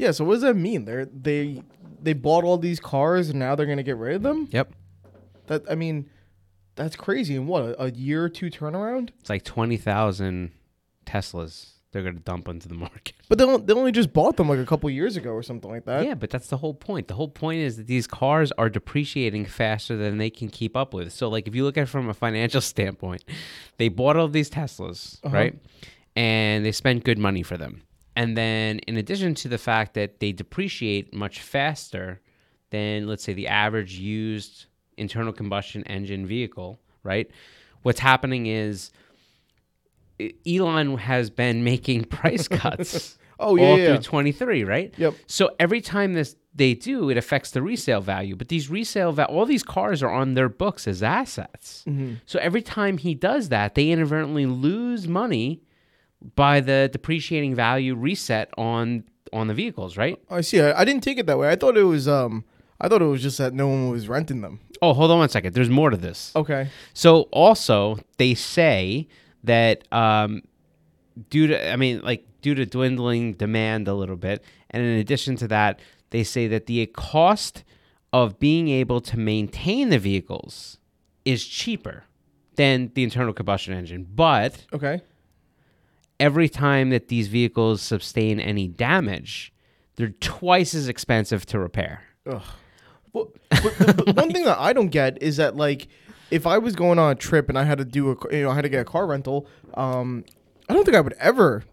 Yeah. So what does that mean? They're they they bought all these cars and now they're gonna get rid of them. Yep. That I mean, that's crazy. And what a, a year or two turnaround? It's like 20,000 Teslas they're going to dump into the market. But they don't, they only just bought them like a couple years ago or something like that. yeah, but that's the whole point. The whole point is that these cars are depreciating faster than they can keep up with. So, like, if you look at it from a financial standpoint, they bought all these Teslas, Uh-huh. right? And they spent good money for them. And then, in addition to the fact that they depreciate much faster than, let's say, the average used internal combustion engine vehicle, right? What's happening is Elon has been making price cuts Oh yeah, all yeah. through 23, right? Yep. So every time this they do, it affects the resale value. But these resale va- all these cars are on their books as assets. Mm-hmm. So every time he does that, they inadvertently lose money by the depreciating value reset on on the vehicles, right? I see. I, I didn't take it that way. I thought it was um. I thought it was just that no one was renting them. Oh, hold on one second. There's more to this. Okay. So also they say that um, due to I mean like due to dwindling demand a little bit, and in addition to that, they say that the cost of being able to maintain the vehicles is cheaper than the internal combustion engine, but Okay. Every time that these vehicles sustain any damage, they're twice as expensive to repair. Ugh. Well, but, but- but one thing that I don't get is that like, if I was going on a trip and I had to do a, you know, I had to get a car rental, um, I don't think I would ever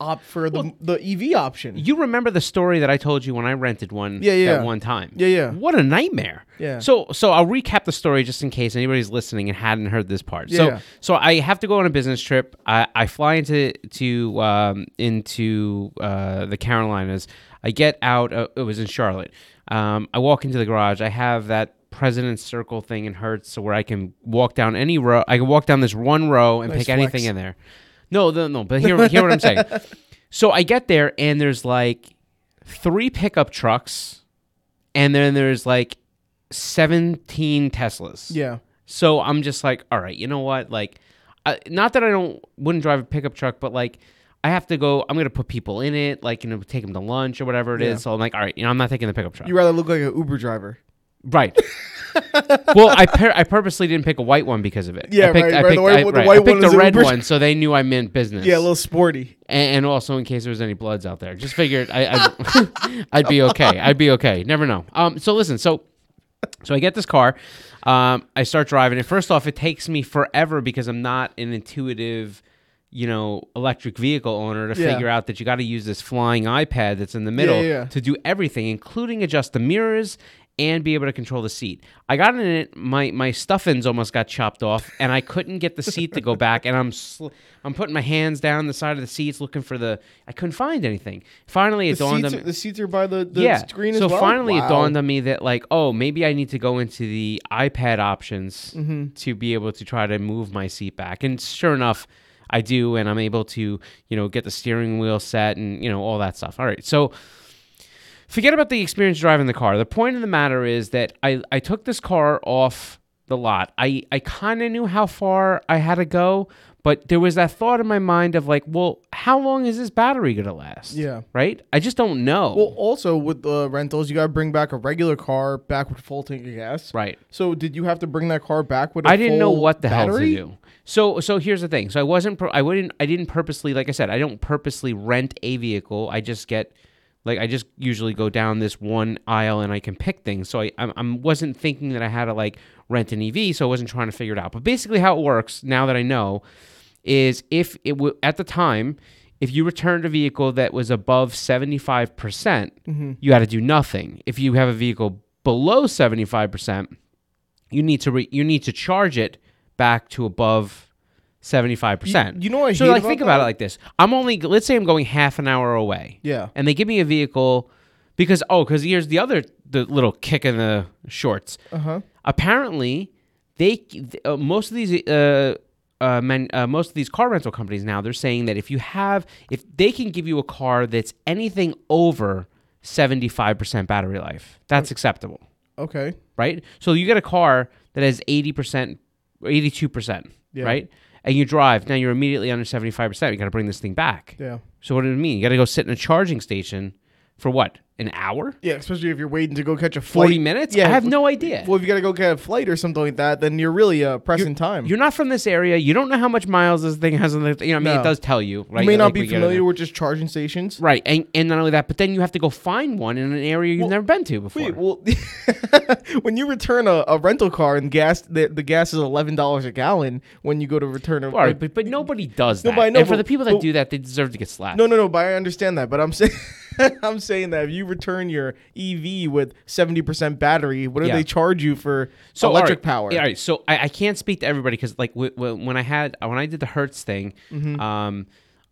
opt for the the EV option. You remember the story that I told you when I rented one Yeah, yeah. that one time. Yeah, yeah. What a nightmare. Yeah. So so I'll recap the story just in case anybody's listening and hadn't heard this part. Yeah, so yeah. so I have to go on a business trip. I, I fly into to um, into uh, the Carolinas. I get out. Uh, it was in Charlotte. Um, I walk into the garage. I have that President's Circle thing in Hertz, so where I can walk down any row. I can walk down this one row and Nice pick anything in there. No, no, no. But hear, hear what I'm saying. So I get there and there's like three pickup trucks, and then there's like 17 Teslas. Yeah. So I'm just like, all right, you know what? Like, I, not that I don't wouldn't drive a pickup truck, but like, I have to go. I'm gonna put people in it, like you know, take them to lunch or whatever it is. Yeah. So I'm like, all right, you know, I'm not taking the pickup truck. You rather look like an Uber driver. right. well, I I purposely didn't pick a white one because of it. Yeah, I picked, right, I right, the picked, white I, one- the white I picked was the red one, so they knew I meant business. Yeah, a little sporty. and, and also in case there was any bloods out there. Just figured I, I'd, I'd be okay. I'd be okay. Never know. Um, so listen, so so I get this car. Um, I start driving it. First off, it takes me forever because I'm not an intuitive, you know, electric vehicle owner to Yeah. figure out that you got to use this flying iPad that's in the middle yeah, yeah. to do everything, including adjust the mirrors and be able to control the seat. I got in it, my my stuffings almost got chopped off, and I couldn't get the seat to go back. And I'm sl- I'm putting my hands down the side of the seats looking for the. I couldn't find anything. Finally, it The dawned on me. the seats are by the, the yeah. screen so as well. finally, it dawned on me that like, oh, maybe I need to go into the iPad options Mm-hmm. to be able to try to move my seat back. And sure enough. I do, and I'm able to, you know, get the steering wheel set and you know all that stuff. All right, so forget about the experience driving the car. The point of the matter is that I, I took this car off the lot. I, I kind of knew how far I had to go, but there was that thought in my mind of like, well, how long is this battery going to last? Yeah. Right? I just don't know. Well, also with the rentals, you got to bring back a regular car back with full tank of gas. right. So did you have to bring that car back with? I I didn't know what the battery? hell to do. So so here's the thing. So I wasn't I wouldn't I didn't purposely like I said I don't purposely rent a vehicle. I just get like I just usually go down this one aisle and I can pick things. So I I I wasn't thinking that I had to like rent an EV. So I wasn't trying to figure it out. But basically how it works now that I know is if it w- at the time if you returned a vehicle that was above 75%, percent mm-hmm. you had to do nothing. If you have a vehicle below 75%, you need to re- you need to charge it back to above 75%. You- you know what I So like about think about that? it like this. I'm only let's say I'm going half an hour away. Yeah. And they give me a vehicle because oh cuz here's the other the little kick in the shorts. Uh huh. Apparently, they uh, most of these uh, uh, man, uh, most of these car rental companies now they're saying that if you have if they can give you a car that's anything over 75% battery life, that's acceptable, Okay. right? So you get a car that has 80% 82%, Yeah. right? And you drive, now you're immediately under 75%. You got to bring this thing back. Yeah. So what does it mean? You got to go sit in a charging station For what? An hour? Yeah, especially if you're waiting to go catch a flight. 40 minutes? Yeah, I have no idea. Yeah, if you're waiting to go catch a flight. 40 minutes? Yeah, I have if- no idea. Well, if you gotta go catch a flight or something like that, then you're really uh, pressing time. You're not from this area. You don't know how much miles this thing has on the. You know, I mean, No. it does tell you, right? you may not Like, be get familiar with just charging stations. Right, and, and not only that, but then you have to go find one in an area you've Well, never been to before. Wait, well, when you return a, a rental car and gas, the, the gas is eleven dollars a gallon when you go to return a. All right, but, but nobody does No, that. but I know, and for but- the people that but- do that, they deserve to get slapped. no, no, no. But I understand that. But I'm saying, I'm saying that if you return your EV with seventy percent battery, what do Yeah. they charge you for so electric right, power? yeah, all right, so I, I can't speak to everybody because like w- w- when I had when I did the Hertz thing, Mm-hmm. um,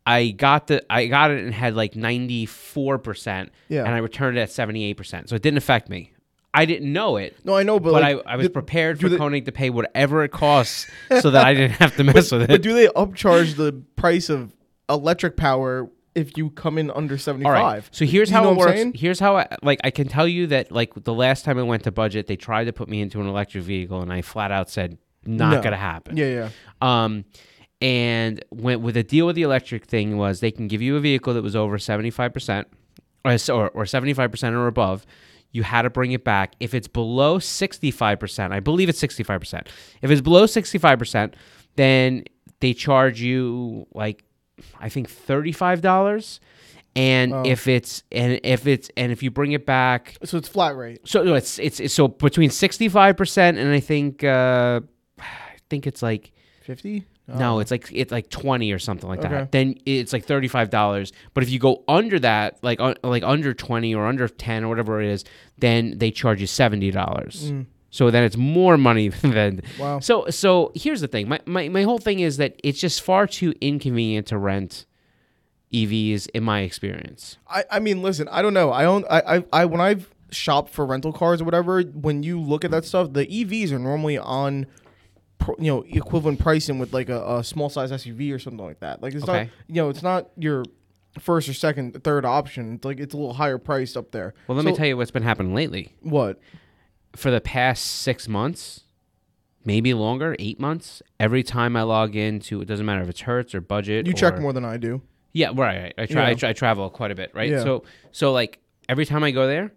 I got the I got it and had like ninety four percent, Yeah. and I returned it at seventy eight percent, so it didn't affect me. I didn't know it. No, I know, but, But like, I, I was do- prepared for they- Konig to pay whatever it costs so that I didn't have to mess with it. But do they upcharge the price of electric power if you come in under seventy All right. five? So here's You how it works. Here's how I like I can tell you that like the last time I went to budget, they tried to put me into an electric vehicle and I flat out said not No. gonna happen. Yeah, yeah. Um and when with the deal with the electric thing was they can give you a vehicle that was over 75% or or, or 75% or above. You had to bring it back. If it's below 65%, I believe it's 65%. If it's below 65%, then they charge you like I think $35 and Oh. if it's and if it's and if you bring it back So it's flat rate. so no, it's, it's it's so between 65% and I think uh I think it's like Fifty? no, it's like it's like twenty or something like Oh. Okay. that. Then it's like thirty five dollars. But if you go under that, like un, like under twenty or under ten or whatever it is, then they charge you seventy dollars. So then it's more money than. Wow. So so here's the thing. My, my my whole thing is that it's just far too inconvenient to rent EVs in my experience. I, I mean, listen, I don't know. I own I, I, I when I've shopped for rental cars or whatever, when you look at that stuff, the EVs are normally on, you know, equivalent pricing with like a, a small size SUV or something like that. Like it's not, you know, it's not your first or second, third option. It's like it's a little higher priced up there. Well, let me tell you what's been happening lately. What? For the past six months, maybe longer, eight months, every time I log into, it doesn't matter if it's Hertz or budget. You check more than I do. Yeah, right. I try. I, Yeah. try, I travel quite a bit, right? Yeah. So, so like every time I go there,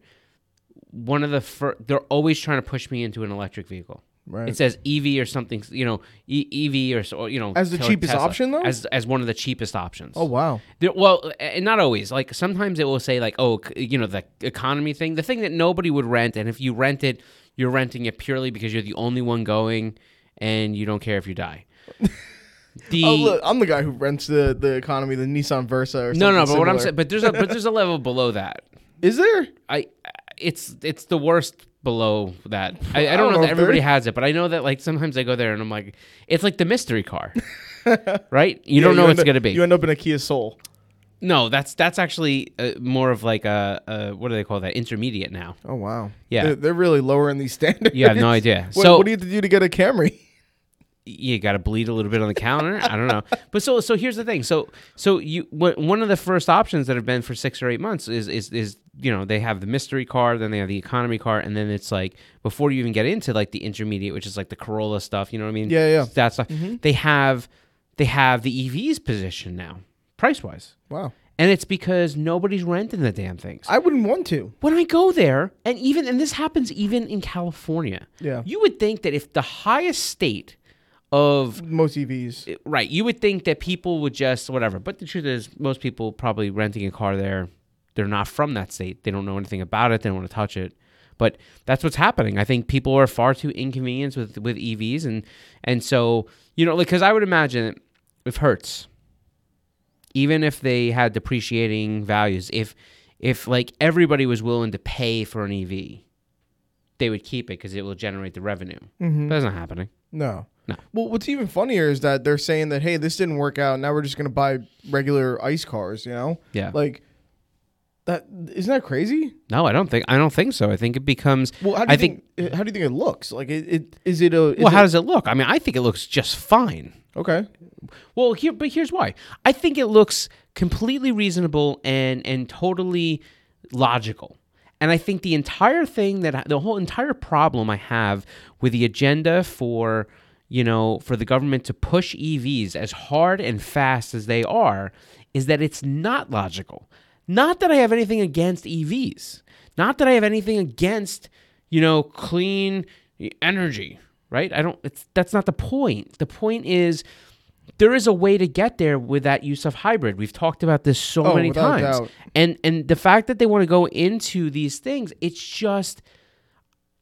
one of the fir- they're always trying to push me into an electric vehicle. Right. It says EV or something, you know, e- EV or so, you know, As the Tesla- cheapest option, though? As as one of the cheapest options. oh wow. There- well, and not always. Like sometimes it will say like, oh, you know, the economy thing, the thing that nobody would rent, and if you rent it, you're renting it purely because you're the only one going, and you don't care if you die. The Oh look, I'm the guy who rents the the economy, the Nissan Versa or something. no, no, but what I'm saying, but there's a but there's a level below that. is there? I it's it's the worst below that. I, I don't know that everybody has it, but I know that like sometimes I go there and I'm like, it's like the mystery car, right? You don't know what it's gonna be. You end up in a Kia Soul. no, that's that's actually uh, more of like a, a what do they call that? Intermediate now. Oh wow. Yeah. They're, they're really lowering these standards. You have no idea. What, so what do you have to do to get a Camry? You got to bleed a little bit on the counter. I don't know. But so so here's the thing. So so you one of the first options that have been for six or eight months is is is you know they have the mystery car, then they have the economy car, and then it's like before you even get into like the intermediate, which is like the Corolla stuff. You know what I mean? Yeah, yeah. That stuff. Mm-hmm. They have they have the EVs position now, price wise, Wow. and it's because nobody's renting the damn things. I wouldn't want to. when I go there, and even and this happens even in California. Yeah. You would think that if the highest state of Most EVs. right, you would think that people would just whatever. But the truth is, most people probably renting a car there, they're not from that state. They don't know anything about it. They don't want to touch it. But that's what's happening. I think people are far too inconvenienced with with EVs, and and so you know, like because I would imagine if Hertz, even if they had depreciating values, if if like everybody was willing to pay for an EV, they would keep it because it will generate the revenue. Mm-hmm. That's not happening. No. No. Well, what's even funnier is that they're saying that hey, this didn't work out. Now we're just gonna buy regular ice cars. You know, Yeah. like that. Isn't that crazy? No, I don't think I don't think so. I think it becomes. Well, how do I you think. think, How do you think it looks? Like it? it is it a? Is well, how it- does it look? I mean, I think it looks just fine. okay. Well, here, but here's why. I think it looks completely reasonable and and totally logical. And I think the entire thing that the whole entire problem I have with the agenda for you know for the government to push EVs as hard and fast as they are is that it's not logical. Not that I have anything against EVs. Not that I have anything against, you know, clean energy, right? I don't it's that's not the point. The point is there is a way to get there with that use of hybrid. We've talked about this so Oh, many times. doubt. And and the fact that they want to go into these things, it's just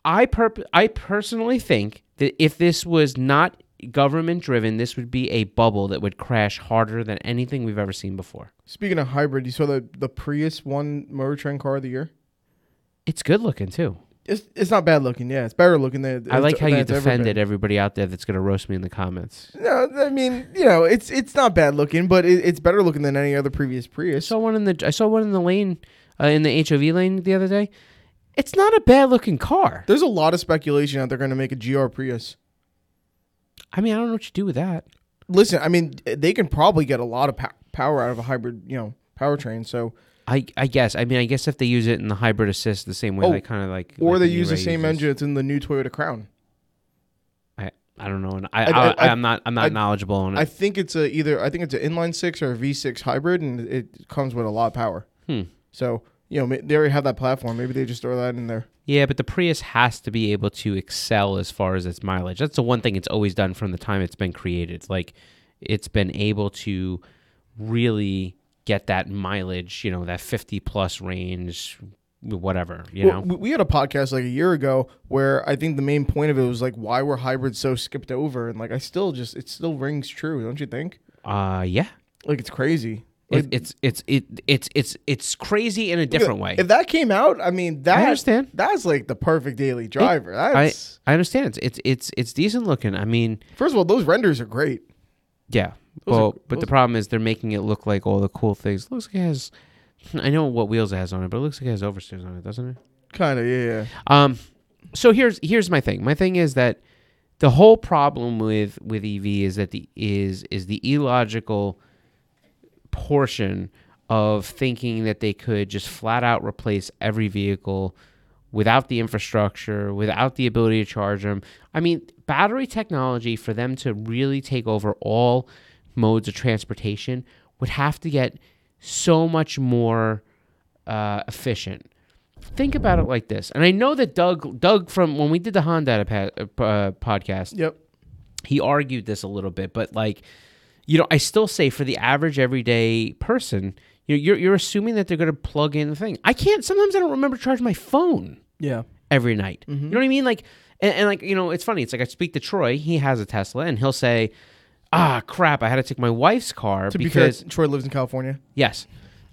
I perp- I personally think that if this was not government driven, this would be a bubble that would crash harder than anything we've ever seen before. Speaking of hybrid, you saw the the Prius won Motor Trend Car of the Year. It's good looking too. It's it's not bad looking. Yeah, it's better looking than. The Prius. I like how you defended everybody out there that's going to roast me in the comments. No, I mean you know it's it's not bad looking, but it, it's better looking than any other previous I Prius. saw one in the I saw one in the lane uh, in the HOV lane the other day. It's not a bad looking car. There's a lot of speculation that they're going to make a GR Prius. I mean, I don't know what you do with that. Listen, I mean they can probably get a lot of pow- power out of a hybrid, you know, powertrain. So I, I guess. I mean, I guess if they use it in the hybrid assist the same way Oh, they kind of like, or like they the use the same uses. engine that's in the new Toyota Crown. I, I don't know. and I, I- I, I- I, am not I'm not I- knowledgeable on it. I think it's a either I think it's an inline six or a V6 hybrid, and it comes with a lot of power. Hmm. So you know they already have that platform. Maybe they just throw that in there. Yeah, but the Prius has to be able to excel as far as its mileage. That's the one thing it's always done from the time it's been created. Like it's been able to really get that mileage, you know, that 50 plus range, whatever, you Well, know. we- we had a podcast like a year ago where I think the main point of it was like why were hybrids so skipped over, and like I still just it still rings true, don't you think? Uh yeah. Like it's crazy. It, Like, it's it's it it's it's it's crazy in a different way. If that came out, I mean that I understand. that's like the perfect daily driver. I That's I understand it's it's it's it's decent looking. I mean, first of all, those renders are great. Yeah. Those are- but the problem is they're making it look like all the cool things. looks like it has. I know what wheels it has on it, but it looks like it has oversteers on it, doesn't it? Kind of, yeah, yeah. Um. So here's here's my thing. My thing is that the whole problem with with EV is that the is is the illogical portion of thinking that they could just flat out replace every vehicle without the infrastructure, without the ability to charge them. I mean, battery technology for them to really take over all modes of transportation would have to get so much more uh, efficient. Think about it like this, and I know that Doug, Doug from when we did the Honda pa- uh, podcast, Yep. he argued this a little bit, but like, you know, I still say for the average everyday person, you know, you're you're assuming that they're going to plug in the thing. I can't. Sometimes I don't remember to charge my phone Yeah. every night. You know what I mean? Like, and, and like, you know, it's funny. It's like I speak to Troy. He has a Tesla, and he'll say, "Ah, crap! I had to take my wife's car To be because fair, Troy lives in California. Yes.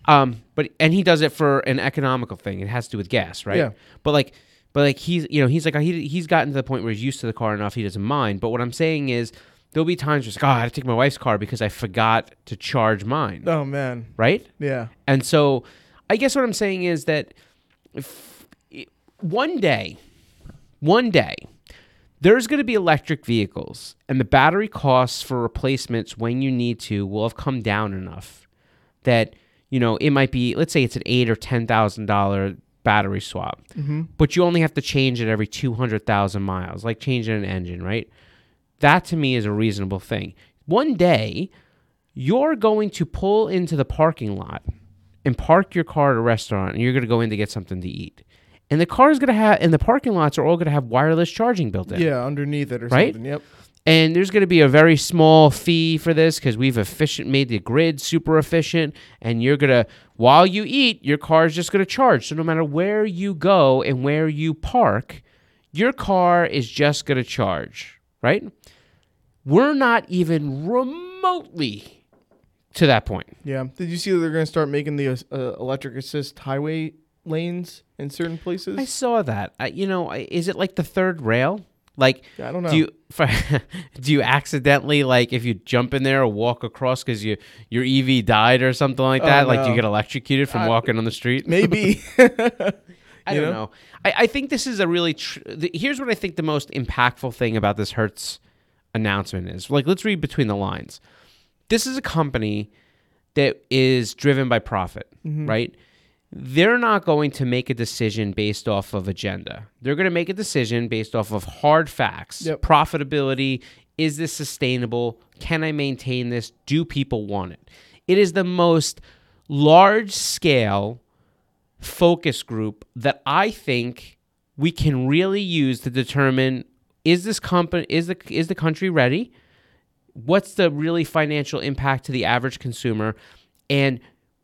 Um, but and he does it for an economical thing. It has to do with gas, right? Yeah. But like, but like he's you know he's like he he's gotten to the point where he's used to the car enough he doesn't mind. But what I'm saying is there'll be times where it's like, oh, I had to take my wife's car because I forgot to charge mine, Oh man. right? Yeah. And so, I guess what I'm saying is that if one day, one day, there's going to be electric vehicles, and the battery costs for replacements when you need to will have come down enough that you know it might be. Let's say it's an eight or ten thousand dollar battery swap, mm-hmm. but you only have to change it every two hundred thousand miles, like changing an engine, right? That to me is a reasonable thing. One day, you're going to pull into the parking lot and park your car at a restaurant and you're going to go in to get something to eat. And the car is going to have, and the parking lots are all going to have wireless charging built in. Yeah, underneath it or Right? something. Yep. And there's going to be a very small fee for this because we've efficient made the grid super efficient. And you're going to, while you eat, your car is just going to charge. So no matter where you go and where you park, your car is just going to charge, right? We're not even remotely to that point. Yeah. Did you see that they're going to start making the uh, electric assist highway lanes in certain places? I saw that. I, you know, is it like the third rail? Like, Yeah, I don't know. do you do you accidentally like if you jump in there or walk across because you your EV died or something like Oh, that? Like, do you get electrocuted from I- walking on the street? Maybe. I don't know? know. I, I think this is a really. Tr- the, here's what I think the most impactful thing about this Hertz announcement is. Like, let's read between the lines. This is a company that is driven by profit, Mm-hmm. right? They're not going to make a decision based off of agenda. They're going to make a decision based off of hard facts, Yep. profitability. Is this sustainable? Can I maintain this? Do people want it? It is the most large scale focus group that I think we can really use to determine is this company is the is the country ready? What's the really financial impact to the average consumer? And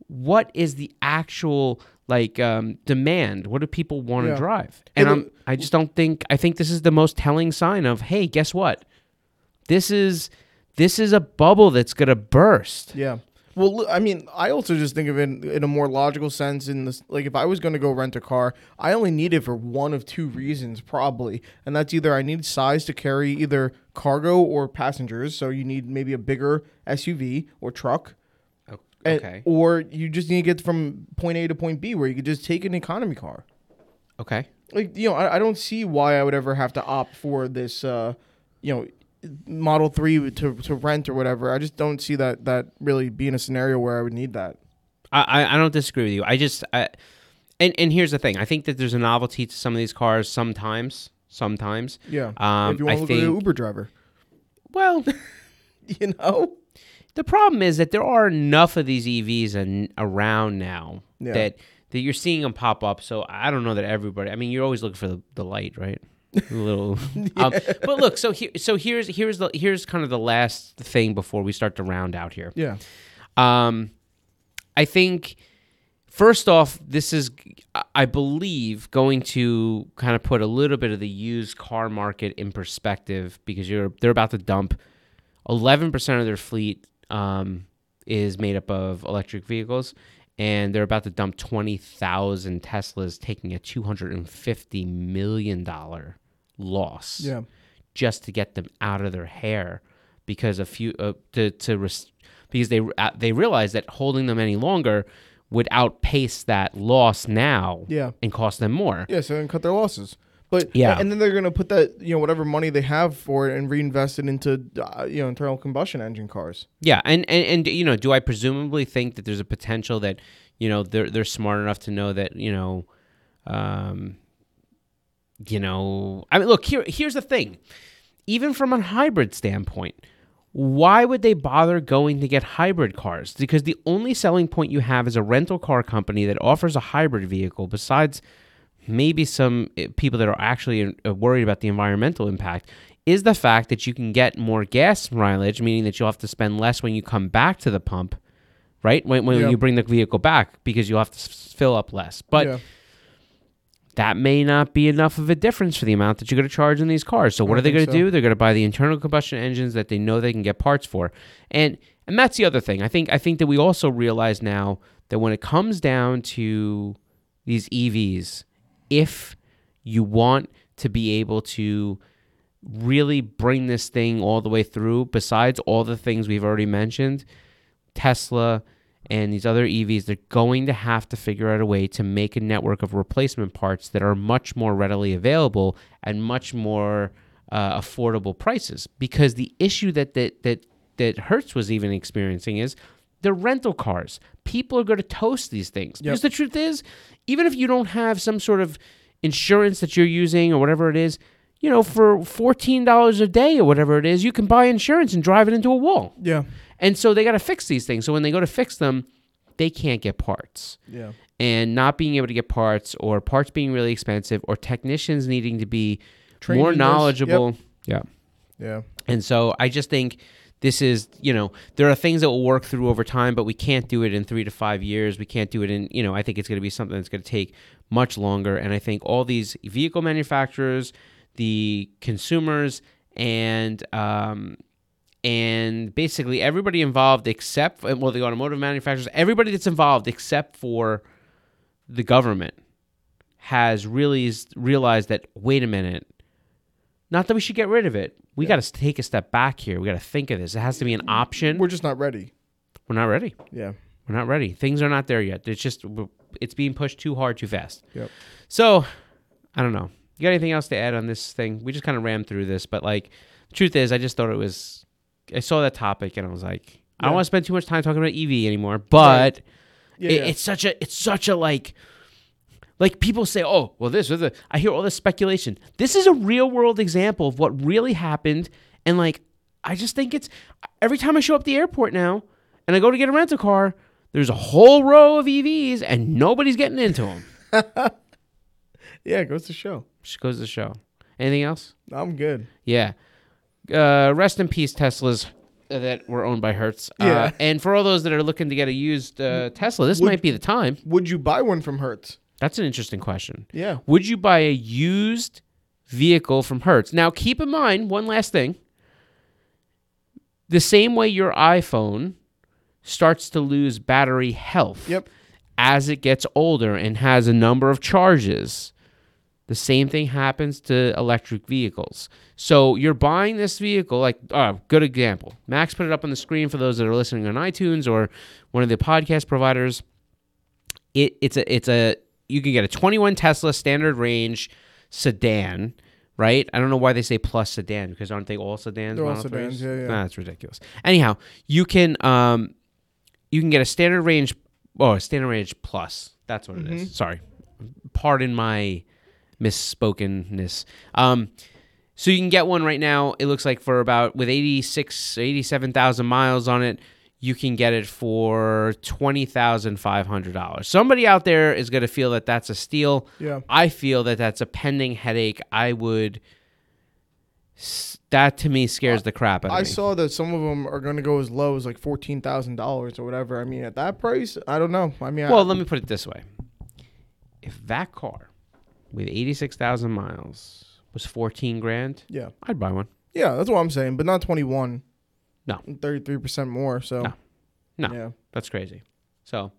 what is the actual like um, demand? What do people want to Yeah. drive? And Yeah, I'm, I just don't think I think this is the most telling sign of hey, guess what? This is this is a bubble that's gonna burst. Yeah. Well, I mean, I also just think of it in a more logical sense. In this, like, if I was going to go rent a car, I only need it for one of two reasons, probably, and that's either I need size to carry either cargo or passengers, so you need maybe a bigger SUV or truck, Okay. or you just need to get from point A to point B, where you could just take an economy car. Okay. Like, you know, I, I don't see why I would ever have to opt for this, uh, you know. Model three to, to rent or whatever. I just don't see that that really being a scenario where I would need that. I, I- don't disagree with you. I just I, and and here's the thing. I think that there's a novelty to some of these cars sometimes. Sometimes. Yeah. Um, if you I want to look at an Uber driver, well, you know. The problem is that there are enough of these EVs an, around now Yeah. that that you're seeing them pop up. So I don't know that everybody. I mean, you're always looking for the, the light, right? A little. um, but look, so here, so here's here's the here's kind of the last thing before we start to round out here. Yeah. Um, I think first off, this is, I believe, going to kind of put a little bit of the used car market in perspective because you're they're about to dump eleven percent of their fleet um, is made up of electric vehicles. And they're about to dump twenty thousand Teslas, taking a two hundred and fifty million dollar loss Yeah. just to get them out of their hair because a few uh, to to res- because they uh, they realized that holding them any longer would outpace that loss now Yeah. and cost them more. Yeah. So then cut their losses. But Yeah. and then they're gonna put that you know whatever money they have for it and reinvest it into uh, you know internal combustion engine cars. Yeah, and, and and you know, do I presumably think that there's a potential that you know they're they're smart enough to know that you know, um, you know, I mean, look here. Here's the thing, even from a hybrid standpoint, why would they bother going to get hybrid cars? Because the only selling point you have is a rental car company that offers a hybrid vehicle. Besides, maybe some eh, people that are actually uh, worried about the environmental impact is the fact that you can get more gas mileage, meaning that you'll have to spend less when you come back to the pump, right? When, when Yeah. you bring the vehicle back because you'll have to fill up less. But yeah. that may not be enough of a difference for the amount that you're going to charge in these cars. So what I are they going to so. do? They're going to buy the internal combustion engines that they know they can get parts for, and and that's the other thing. I think I think that we also realize now that when it comes down to these EVs, if you want to be able to really bring this thing all the way through, besides all the things we've already mentioned, Tesla and these other EVs, they're going to have to figure out a way to make a network of replacement parts that are much more readily available and much more uh, affordable prices. Because the issue that that that that Hertz was even experiencing is the rental cars. People are going to toast these things because the truth is, even if you don't have some sort of insurance that you're using or whatever it is, you know, for fourteen dollars a day or whatever it is, you can buy insurance and drive it into a wall. Yeah. And so they got to fix these things. So when they go to fix them, they can't get parts. Yeah. And not being able to get parts, or parts being really expensive, or technicians needing to be Trained more knowledgeable. Yeah. Yeah. And so I just think this is, you know, there are things that will work through over time, but we can't do it in three to five years. We can't do it in, you know, I think it's going to be something that's going to take much longer. And I think all these vehicle manufacturers, the consumers, and, um, and basically everybody involved except well the automotive manufacturers everybody that's involved except for the government has really realized that wait a minute not that we should get rid of it we got to take a step back here we got to think of this it has to be an option We're just not ready. we're not ready Yeah. we're not ready things are not there yet it's just it's being pushed too hard too fast Yep. so i don't know you got anything else to add on this thing we just kind of rammed through this but like the truth is i just thought it was i saw that topic and i was like i don't Yeah. want to spend too much time talking about ev anymore but Yeah. it, yeah. it's such a it's such a like like people say oh well this is a i hear all this speculation this is a real world example of what really happened and like i just think it's every time i show up at the airport now and i go to get a rental car there's a whole row of EVs and nobody's getting into them. Yeah, it goes to show. Just goes to show. Anything else? I'm good. Yeah. Uh, rest in peace, Teslas that were owned by Hertz. Uh, Yeah. and for all those that are looking to get a used uh, Tesla, this Would- might be the time. Would you buy one from Hertz? That's an interesting question. Yeah. Would you buy a used vehicle from Hertz? Now, keep in mind one last thing. The same way your iPhone starts to lose battery health Yep. as it gets older and has a number of charges, the same thing happens to electric vehicles. So you're buying this vehicle, like, oh, good example. Max put it up on the screen for those that are listening on iTunes or one of the podcast providers. It, it's a it's a you can get a 21 Tesla standard range sedan, right? I don't know why they say plus sedan because aren't they all sedans? They're all sedans, 3s? yeah, yeah. Nah, that's ridiculous. Anyhow, you can um you can get a standard range oh, a standard range plus. That's what it Mm-hmm. is. Sorry. Pardon my misspokenness. Um so you can get one right now. It looks like for about with 86 87,000 miles on it, you can get it for $20,500. Somebody out there is going to feel that that's a steal. Yeah. I feel that that's a pending headache. I would that to me scares the crap out of I me. saw that some of them are going to go as low as like fourteen thousand dollars or whatever. I mean, at that price, I don't know. I mean, Well, I, let me put it this way: if that car with eighty-six thousand miles was fourteen grand, yeah, I'd buy one. yeah, that's what I'm saying. But not twenty one. No. thirty three percent more. So No. No. yeah, That's crazy. So,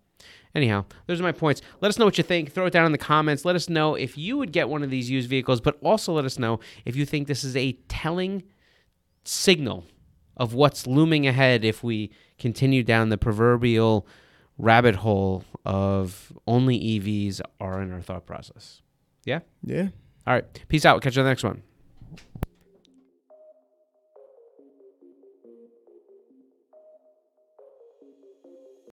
anyhow, those are my points. Let us know what you think. Throw it down in the comments. Let us know if you would get one of these used vehicles, but also let us know if you think this is a telling signal of what's looming ahead if we continue down the proverbial rabbit hole of only EVs are in our thought process. Yeah? yeah. All right. Peace out. Catch you on the next one.